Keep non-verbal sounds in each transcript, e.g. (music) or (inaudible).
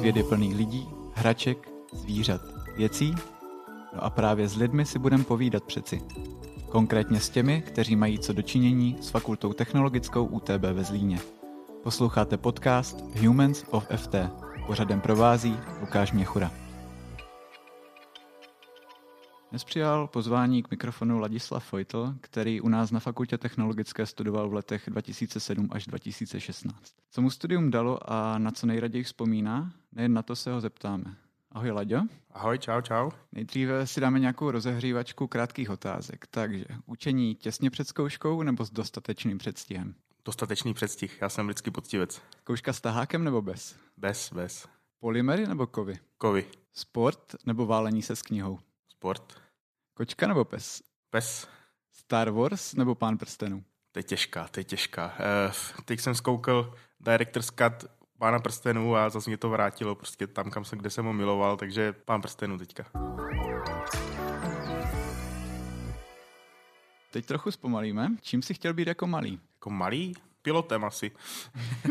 Svět je plný lidí, hraček, zvířat, věcí. No a právě s lidmi si budeme povídat přeci. Konkrétně s těmi, kteří mají co dočinění s Fakultou technologickou UTB ve Zlíně. Posloucháte podcast Humans of FT. Pořadem provází Lukáš Měchura. Dnes přijal pozvání k mikrofonu Ladislav Fojtl, který u nás na Fakultě technologické studoval v letech 2007 až 2016. Co mu studium dalo a na co nejraději vzpomíná, nejen na to se ho zeptáme. Ahoj Laďo. Ahoj, čau, čau. Nejdříve si dáme nějakou rozehřívačku krátkých otázek. Takže učení těsně před zkouškou nebo s dostatečným předstihem? Dostatečný předstih, já jsem vždycky poctivec. Zkouška s tahákem nebo bez? Bez, bez. Polymery nebo kovy? Kovy. Sport nebo válení se s knihou? Sport. Kočka nebo pes? Pes. Star Wars nebo Pán prstenů? To je těžká, to je těžká. Uh, teď jsem zkoukal Director's Cut Pána prstenů a zase mě to vrátilo prostě tam, kam jsem, kde jsem ho miloval, takže Pán prstenů teďka. Teď trochu zpomalíme. Čím jsi chtěl být jako malý? Jako malý? Pilotem asi.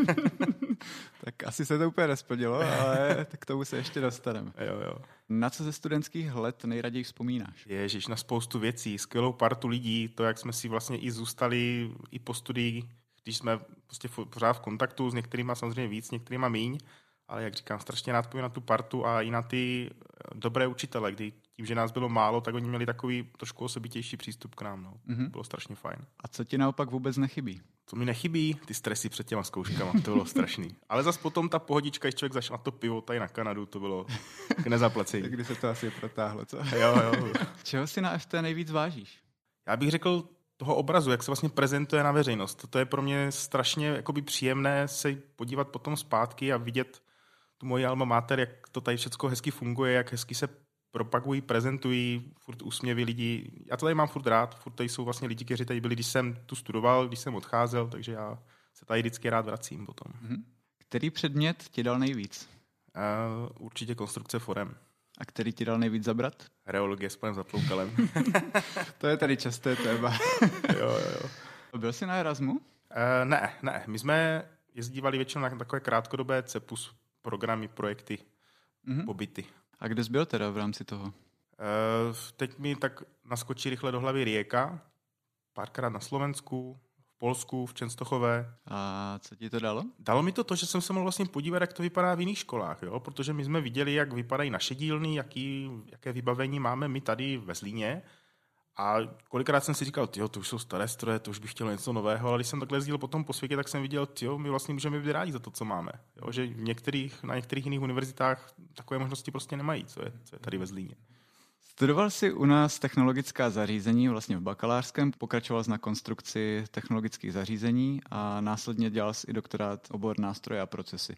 (laughs) tak asi se to úplně nesplnilo, ale k tomu se ještě dostaneme. Jo, jo. Na co ze studentských let nejraději vzpomínáš? Ježíš, na spoustu věcí, skvělou partu lidí, to, jak jsme si vlastně i zůstali i po studii, když jsme prostě pořád v kontaktu s některýma samozřejmě víc, s některýma míň, ale jak říkám, strašně rád na tu partu a i na ty dobré učitele, kdy tím, že nás bylo málo, tak oni měli takový trošku osobitější přístup k nám. No. Mm-hmm. Bylo strašně fajn. A co ti naopak vůbec nechybí? Co mi nechybí? Ty stresy před těma zkouškama, to bylo strašný. Ale zas potom ta pohodička, když člověk zašel na to pivo tady na Kanadu, to bylo k nezaplacení. Kdy se to asi protáhlo, co? jo, jo. Čeho si na FT nejvíc vážíš? Já bych řekl toho obrazu, jak se vlastně prezentuje na veřejnost. To je pro mě strašně jakoby příjemné se podívat potom zpátky a vidět tu moji alma mater, jak to tady všechno hezky funguje, jak hezky se propagují, prezentují, furt úsměvy lidí. Já to tady mám furt rád, furt tady jsou vlastně lidi, kteří tady byli, když jsem tu studoval, když jsem odcházel, takže já se tady vždycky rád vracím potom. Mm-hmm. Který předmět ti dal nejvíc? Uh, určitě konstrukce forem. A který ti dal nejvíc zabrat? Reologie s panem Zatloukalem. (laughs) to je tady časté téma. (laughs) jo, jo, jo. Byl jsi na Erasmu? Uh, ne, ne. My jsme jezdívali většinou na takové krátkodobé CEPUS programy, projekty, mm-hmm. pobyty. A kde jsi byl teda v rámci toho? Uh, teď mi tak naskočí rychle do hlavy Rijeka, párkrát na Slovensku, v Polsku, v Čenstochové. A co ti to dalo? Dalo mi to to, že jsem se mohl vlastně podívat, jak to vypadá v jiných školách, jo? protože my jsme viděli, jak vypadají naše dílny, jaký, jaké vybavení máme my tady ve Zlíně a kolikrát jsem si říkal, jo, to už jsou staré stroje, to už bych chtěl něco nového, ale když jsem takhle jezdil potom po světě, tak jsem viděl, jo, my vlastně můžeme být rádi za to, co máme. Jo, že v některých, na některých jiných univerzitách takové možnosti prostě nemají, co je, co je tady ve Zlíně. Studoval jsi u nás technologická zařízení vlastně v bakalářském, pokračoval jsi na konstrukci technologických zařízení a následně dělal jsi i doktorát obor nástroje a procesy.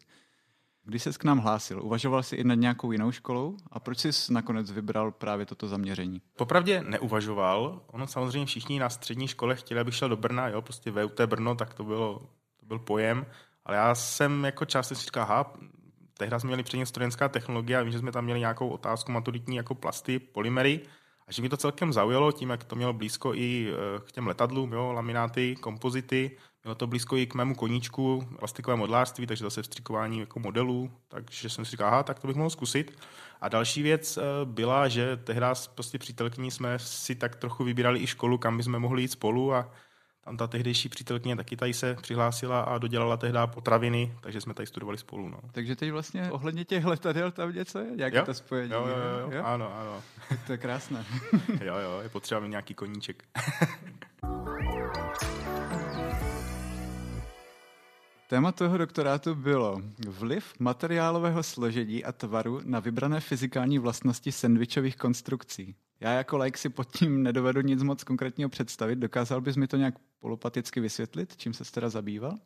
Když jsi k nám hlásil, uvažoval jsi i nad nějakou jinou školou a proč jsi nakonec vybral právě toto zaměření? Popravdě neuvažoval. Ono samozřejmě všichni na střední škole chtěli, abych šel do Brna, jo, prostě VUT Brno, tak to, bylo, to byl pojem. Ale já jsem jako část si říkal, aha, tehdy jsme měli předně studentská technologie a vím, že jsme tam měli nějakou otázku maturitní jako plasty, polymery a že mi to celkem zaujalo tím, jak to mělo blízko i eh, k těm letadlům, jo, lamináty, kompozity, Mělo to blízko i k mému koníčku, plastikové modlářství, takže zase vstřikování jako modelů, takže jsem si říkal, aha, tak to bych mohl zkusit. A další věc eh, byla, že tehdy s prostě přítelkyní jsme si tak trochu vybírali i školu, kam bychom mohli jít spolu a tam ta tehdejší přítelkyně taky tady se přihlásila a dodělala tehdy potraviny, takže jsme tady studovali spolu. No. Takže teď vlastně ohledně těch letadel tam něco je? Jak jo? to spojení? Jo, jo, jo, jo. ano, ano. (laughs) to je krásné. (laughs) jo, jo, je potřeba mít nějaký koníček. (laughs) Téma toho doktorátu bylo vliv materiálového složení a tvaru na vybrané fyzikální vlastnosti sendvičových konstrukcí. Já jako like si pod tím nedovedu nic moc konkrétního představit. Dokázal bys mi to nějak polopaticky vysvětlit, čím se teda zabýval?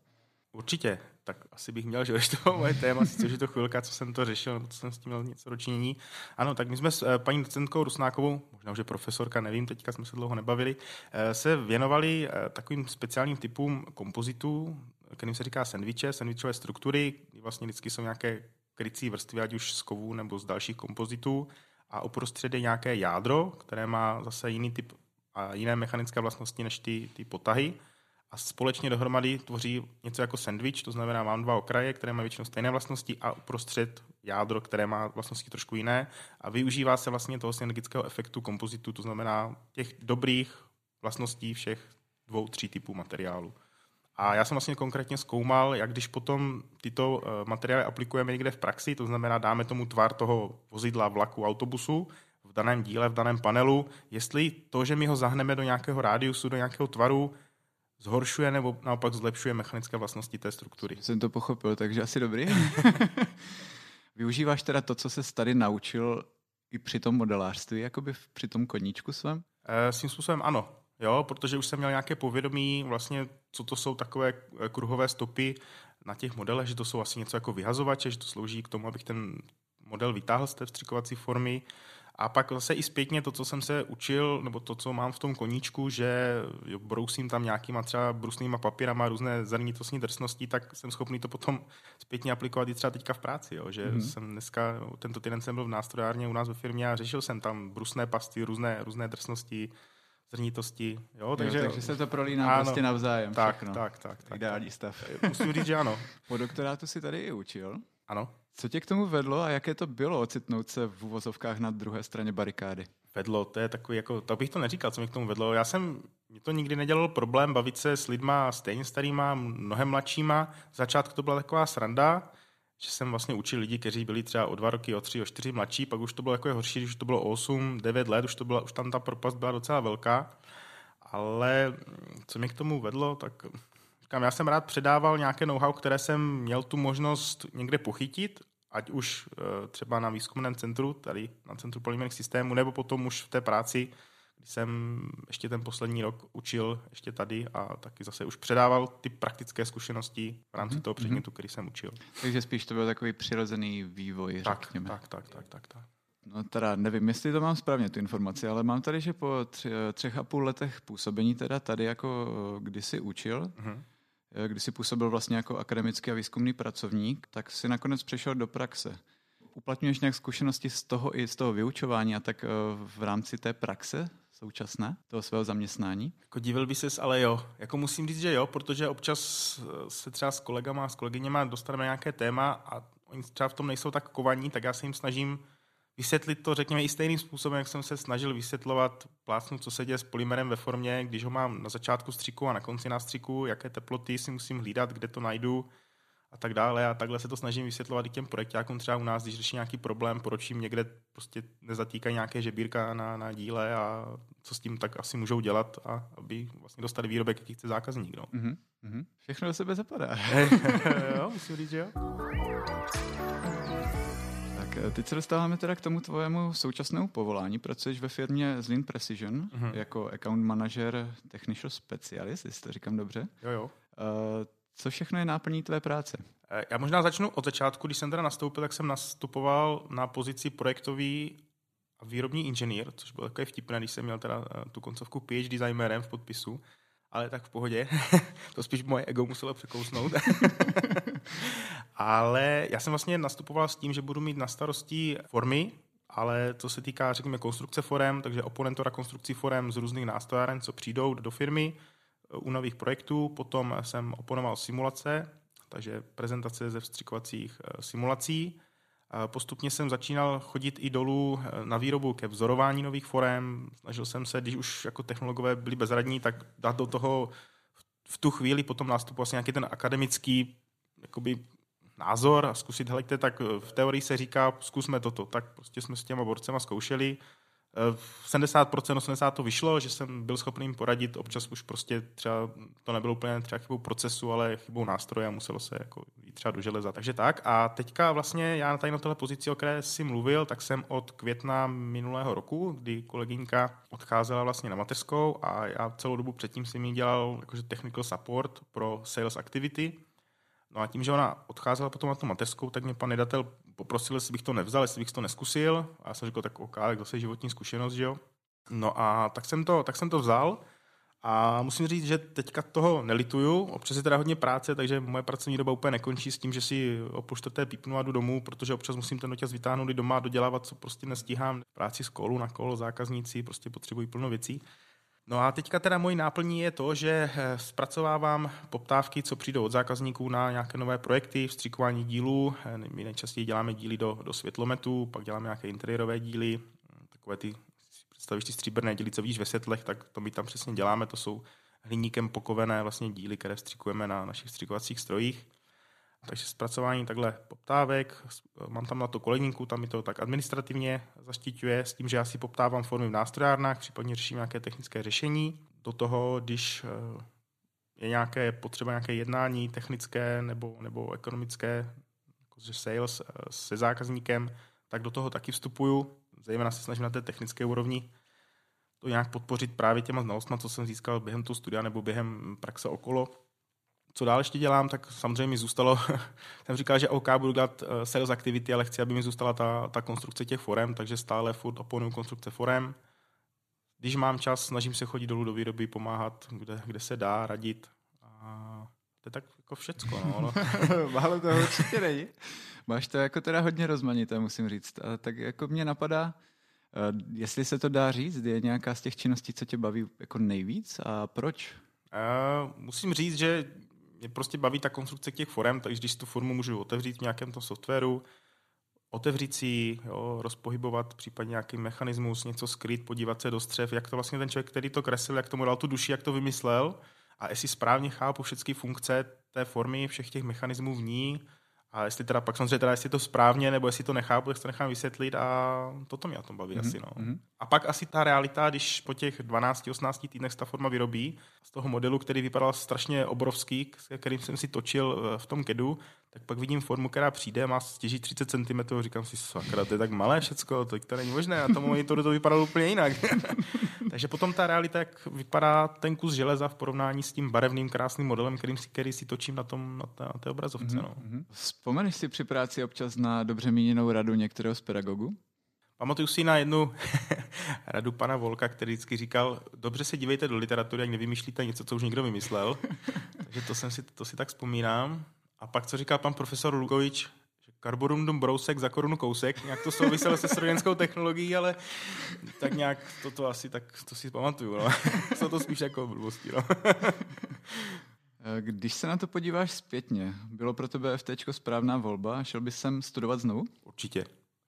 Určitě, tak asi bych měl, že už to moje téma, sice, že to chvilka, co jsem to řešil, nebo co jsem s tím měl něco dočinění. Ano, tak my jsme s eh, paní docentkou Rusnákovou, možná už je profesorka, nevím, teďka jsme se dlouho nebavili, eh, se věnovali eh, takovým speciálním typům kompozitů, kterým se říká sandviče, sandvičové struktury, vlastně vždycky jsou nějaké krycí vrstvy, ať už z kovů nebo z dalších kompozitů. A uprostřed je nějaké jádro, které má zase jiný typ a jiné mechanické vlastnosti než ty, ty potahy. A společně dohromady tvoří něco jako sandwich, to znamená mám dva okraje, které mají většinou stejné vlastnosti a uprostřed jádro, které má vlastnosti trošku jiné. A využívá se vlastně toho synergického efektu kompozitu, to znamená těch dobrých vlastností všech dvou, tří typů materiálu. A já jsem vlastně konkrétně zkoumal, jak když potom tyto eh, materiály aplikujeme někde v praxi, to znamená dáme tomu tvar toho vozidla, vlaku, autobusu v daném díle, v daném panelu, jestli to, že my ho zahneme do nějakého rádiusu, do nějakého tvaru, zhoršuje nebo naopak zlepšuje mechanické vlastnosti té struktury. Jsem to pochopil, takže asi dobrý. (laughs) Využíváš teda to, co se tady naučil i při tom modelářství, jakoby při tom koníčku svém? E, svým způsobem ano, jo, protože už jsem měl nějaké povědomí vlastně, co to jsou takové eh, kruhové stopy na těch modelech, že to jsou asi něco jako vyhazovače, že to slouží k tomu, abych ten model vytáhl z té vstřikovací formy a pak zase i zpětně to, co jsem se učil, nebo to, co mám v tom koníčku, že jo, brousím tam nějakýma třeba brusnýma papírama různé zrnitostní drsnosti, tak jsem schopný to potom zpětně aplikovat i třeba teďka v práci. Jo, že mm-hmm. jsem dneska, tento týden jsem byl v nástrojárně u nás ve firmě a řešil jsem tam brusné pasty, různé, různé drsnosti, zrnitosti. Jo, takže, jo, takže se to prolíná ano, prostě navzájem. Tak, všechno. tak, tak, tak. Ideální stav. Musím říct, že ano. (laughs) Po doktorátu si tady i učil. Ano. Co tě k tomu vedlo a jaké to bylo ocitnout se v uvozovkách na druhé straně barikády? Vedlo, to je takový, jako, to bych to neříkal, co mi k tomu vedlo. Já jsem, mě to nikdy nedělalo problém bavit se s lidma stejně starýma, mnohem mladšíma. V začátku to byla taková sranda, že jsem vlastně učil lidi, kteří byli třeba o dva roky, o tři, o čtyři mladší, pak už to bylo jako horší, když to bylo 8, 9 let, už, to byla, už tam ta propast byla docela velká. Ale co mě k tomu vedlo, tak Říkám, já jsem rád předával nějaké know-how, které jsem měl tu možnost někde pochytit, ať už e, třeba na výzkumném centru, tady na Centru polymerních systémů, nebo potom už v té práci, kdy jsem ještě ten poslední rok učil ještě tady a taky zase už předával ty praktické zkušenosti v rámci mm-hmm. toho předmětu, který jsem učil. Takže spíš to byl takový přirozený vývoj, tak, řekněme. Tak, tak, tak, tak, tak. No teda nevím, jestli to mám správně, tu informaci, ale mám tady, že po tři, třech a půl letech působení teda tady jako kdysi učil, mm-hmm Eh, kdy si působil vlastně jako akademický a výzkumný pracovník, tak si nakonec přešel do praxe. Uplatňuješ nějak zkušenosti z toho i z toho vyučování a tak eh, v rámci té praxe současné, toho svého zaměstnání? Jako divil by ses, ale jo. Jako musím říct, že jo, protože občas eh, se třeba s kolegama, s kolegyněma dostaneme nějaké téma a oni třeba v tom nejsou tak kovaní, tak já se jim snažím vysvětlit to, řekněme, i stejným způsobem, jak jsem se snažil vysvětlovat plásnu, co se děje s polymerem ve formě, když ho mám na začátku střiku a na konci na střiku, jaké teploty si musím hlídat, kde to najdu a tak dále. A takhle se to snažím vysvětlovat i těm projektákům třeba u nás, když řeší nějaký problém, proč jim někde prostě nezatíkají nějaké žebírka na, na díle a co s tím tak asi můžou dělat, a aby vlastně dostali výrobek, jaký chce zákazník. No. Mm-hmm. Všechno do sebe zapadá. (laughs) jo, musím říct, že jo. Eh, teď se dostáváme teda k tomu tvojemu současnému povolání. Pracuješ ve firmě Zlin Precision uh-huh. jako account manager technical specialist, jestli to říkám dobře. Jo, jo. Uh, co všechno je náplní tvé práce? Eh, já možná začnu od začátku. Když jsem teda nastoupil, tak jsem nastupoval na pozici projektový a výrobní inženýr, což bylo takové vtipné, když jsem měl teda tu koncovku PhD designerem v podpisu ale tak v pohodě. (laughs) to spíš moje ego muselo překousnout. (laughs) ale já jsem vlastně nastupoval s tím, že budu mít na starosti formy, ale co se týká, řekněme, konstrukce forem, takže oponentora konstrukcí forem z různých nástrojáren, co přijdou do firmy u nových projektů. Potom jsem oponoval simulace, takže prezentace ze vstřikovacích eh, simulací. Postupně jsem začínal chodit i dolů eh, na výrobu ke vzorování nových forem. Snažil jsem se, když už jako technologové byli bezradní, tak dát do toho v tu chvíli potom nástup vlastně nějaký ten akademický jakoby, názor a zkusit, helejte, tak v teorii se říká, zkusme toto. Tak prostě jsme s těma borcema zkoušeli 70%, 80% to vyšlo, že jsem byl schopný jim poradit, občas už prostě třeba to nebylo úplně třeba chybou procesu, ale chybou nástroje a muselo se jako jít třeba do železa. Takže tak. A teďka vlastně já tady na téhle pozici, o které jsi mluvil, tak jsem od května minulého roku, kdy kolegyňka odcházela vlastně na mateřskou a já celou dobu předtím jsem jí dělal jakože technical support pro sales activity, No a tím, že ona odcházela potom na tu mateřskou, tak mě pan Nedatel poprosil, jestli bych to nevzal, jestli bych to neskusil. A já jsem řekl, tak OK, tak zase životní zkušenost, že jo. No a tak jsem to, tak jsem to vzal a musím říct, že teďka toho nelituju. Občas je teda hodně práce, takže moje pracovní doba úplně nekončí s tím, že si o půl pípnu a jdu domů, protože občas musím ten noťaz vytáhnout i doma a dodělávat, co prostě nestíhám. Práci z kolu na kolo, zákazníci prostě potřebují plno věcí. No a teďka teda mojí náplní je to, že eh, zpracovávám poptávky, co přijdou od zákazníků na nějaké nové projekty, vstříkování dílů. Eh, my nejčastěji děláme díly do, do světlometu, pak děláme nějaké interiérové díly, takové ty, představíš ty stříbrné díly, co víš ve světlech, tak to my tam přesně děláme, to jsou hliníkem pokovené vlastně díly, které vstříkujeme na našich vstříkovacích strojích. Takže zpracování takhle poptávek, mám tam na to kolegynku, tam mi to tak administrativně zaštiťuje s tím, že já si poptávám formy v nástrojárnách, případně řeším nějaké technické řešení. Do toho, když eh, je nějaké potřeba nějaké jednání technické nebo, nebo ekonomické, jako sales eh, se zákazníkem, tak do toho taky vstupuju. Zejména se snažím na té technické úrovni to nějak podpořit právě těma znalostmi, co jsem získal během toho studia nebo během praxe okolo co dál ještě dělám, tak samozřejmě mi zůstalo, (laughs) jsem říkal, že OK, budu dělat eh, sales activity, ale chci, aby mi zůstala ta, ta konstrukce těch forem, takže stále furt oponuju konstrukce forem. Když mám čas, snažím se chodit dolů do výroby, pomáhat, kde, kde se dá, radit. A to je tak jako všecko. No. no. (laughs) Málo toho určitě není. Máš to jako teda hodně rozmanité, musím říct. A tak jako mě napadá, eh, jestli se to dá říct, je nějaká z těch činností, co tě baví jako nejvíc a proč? Uh, musím říct, že mě prostě baví ta konstrukce těch forem, takže když tu formu můžu otevřít v nějakém tom softwaru, otevřít si, jo, rozpohybovat případně nějaký mechanismus, něco skryt, podívat se do střev, jak to vlastně ten člověk, který to kreslil, jak tomu dal tu duši, jak to vymyslel. A jestli správně chápu všechny funkce té formy, všech těch mechanismů v ní, a jestli teda pak samozřejmě teda, jestli to správně, nebo jestli to nechápu, tak to nechám vysvětlit a toto mě na tom baví mm-hmm. asi. No. Mm-hmm. A pak asi ta realita, když po těch 12-18 týdnech ta forma vyrobí, z toho modelu, který vypadal strašně obrovský, kterým jsem si točil eh, v tom kedu, tak pak vidím formu, která přijde, má stěží 30 cm, říkám si, sakra, to je tak malé všecko, to, to není možné, a tomu monitoru to vypadalo úplně jinak. (laughs) Takže potom ta realita, jak vypadá ten kus železa v porovnání s tím barevným, krásným modelem, kterým si, který si točím na, tom, na, té, na té obrazovce. Mm-hmm. No. Vzpomeneš si při práci občas na dobře míněnou radu některého z pedagogů? Pamatuju si na jednu (laughs) radu pana Volka, který vždycky říkal, dobře se dívejte do literatury, jak nevymýšlíte něco, co už někdo vymyslel. (laughs) Takže to, jsem si, to si tak vzpomínám. A pak, co říkal pan profesor Lugovič, že karborundum brousek za korunu kousek, nějak to souviselo se strojenskou technologií, ale tak nějak toto asi, tak to si pamatuju. No. (laughs) Jsou to spíš jako blbosti. No. (laughs) Když se na to podíváš zpětně, bylo pro tebe FT správná volba? Šel bys sem studovat znovu? Určitě.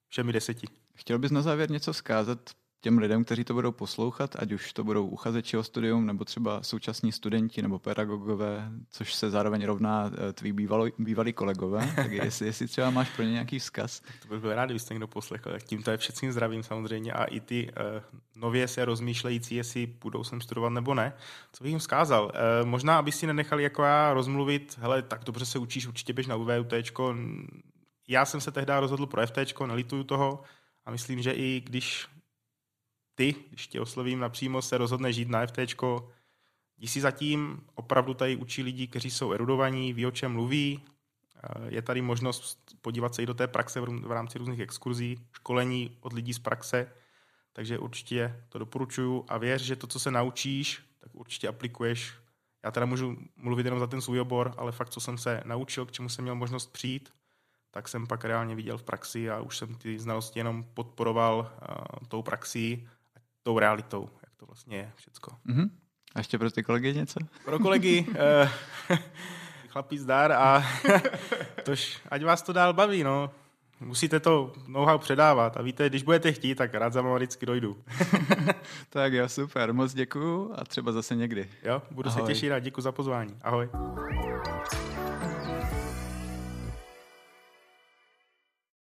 Všemi deseti. Chtěl bys na závěr něco vzkázat těm lidem, kteří to budou poslouchat, ať už to budou uchazeči o studium, nebo třeba současní studenti nebo pedagogové, což se zároveň rovná eh, tví bývalý, bývalí kolegové, (laughs) tak jestli, jestli třeba máš pro ně nějaký vzkaz. To bych byl rád, kdybyste někdo poslechl. Tak tímto je všetkým zdravím samozřejmě a i ty uh, nově se rozmýšlející, jestli budou sem studovat nebo ne. Co bych jim vzkázal? Uh, možná, aby si nenechali jako já rozmluvit, hele, tak dobře se učíš, určitě běž na UVUT. Já jsem se tehdy rozhodl pro FT, nelituju toho a myslím, že i když ty, když tě oslovím napřímo, se rozhodne žít na FT, když si zatím opravdu tady učí lidi, kteří jsou erudovaní, ví, o čem mluví, eh, je tady možnost podívat se i do té praxe v rámci různých exkurzí, školení od lidí z praxe, takže určitě to doporučuju. A věř, že to, co se naučíš, tak určitě aplikuješ. Já teda můžu mluvit jenom za ten svůj obor, ale fakt, co jsem se naučil, k čemu jsem měl možnost přijít, tak jsem pak reálně viděl v praxi a už jsem ty znalosti jenom podporoval uh, tou praxí tou realitou, jak to vlastně je všecko. Mm-hmm. A ještě pro ty kolegy něco? Pro kolegy uh, (laughs) (laughs) chlapí zdar a (laughs) tož, ať vás to dál baví, no. Musíte to know-how předávat a víte, když budete chtít, tak rád za vždycky dojdu. tak jo, super, moc děkuju a třeba zase někdy. Jo, budu Ahoj. se těšit a děkuji za pozvání. Ahoj.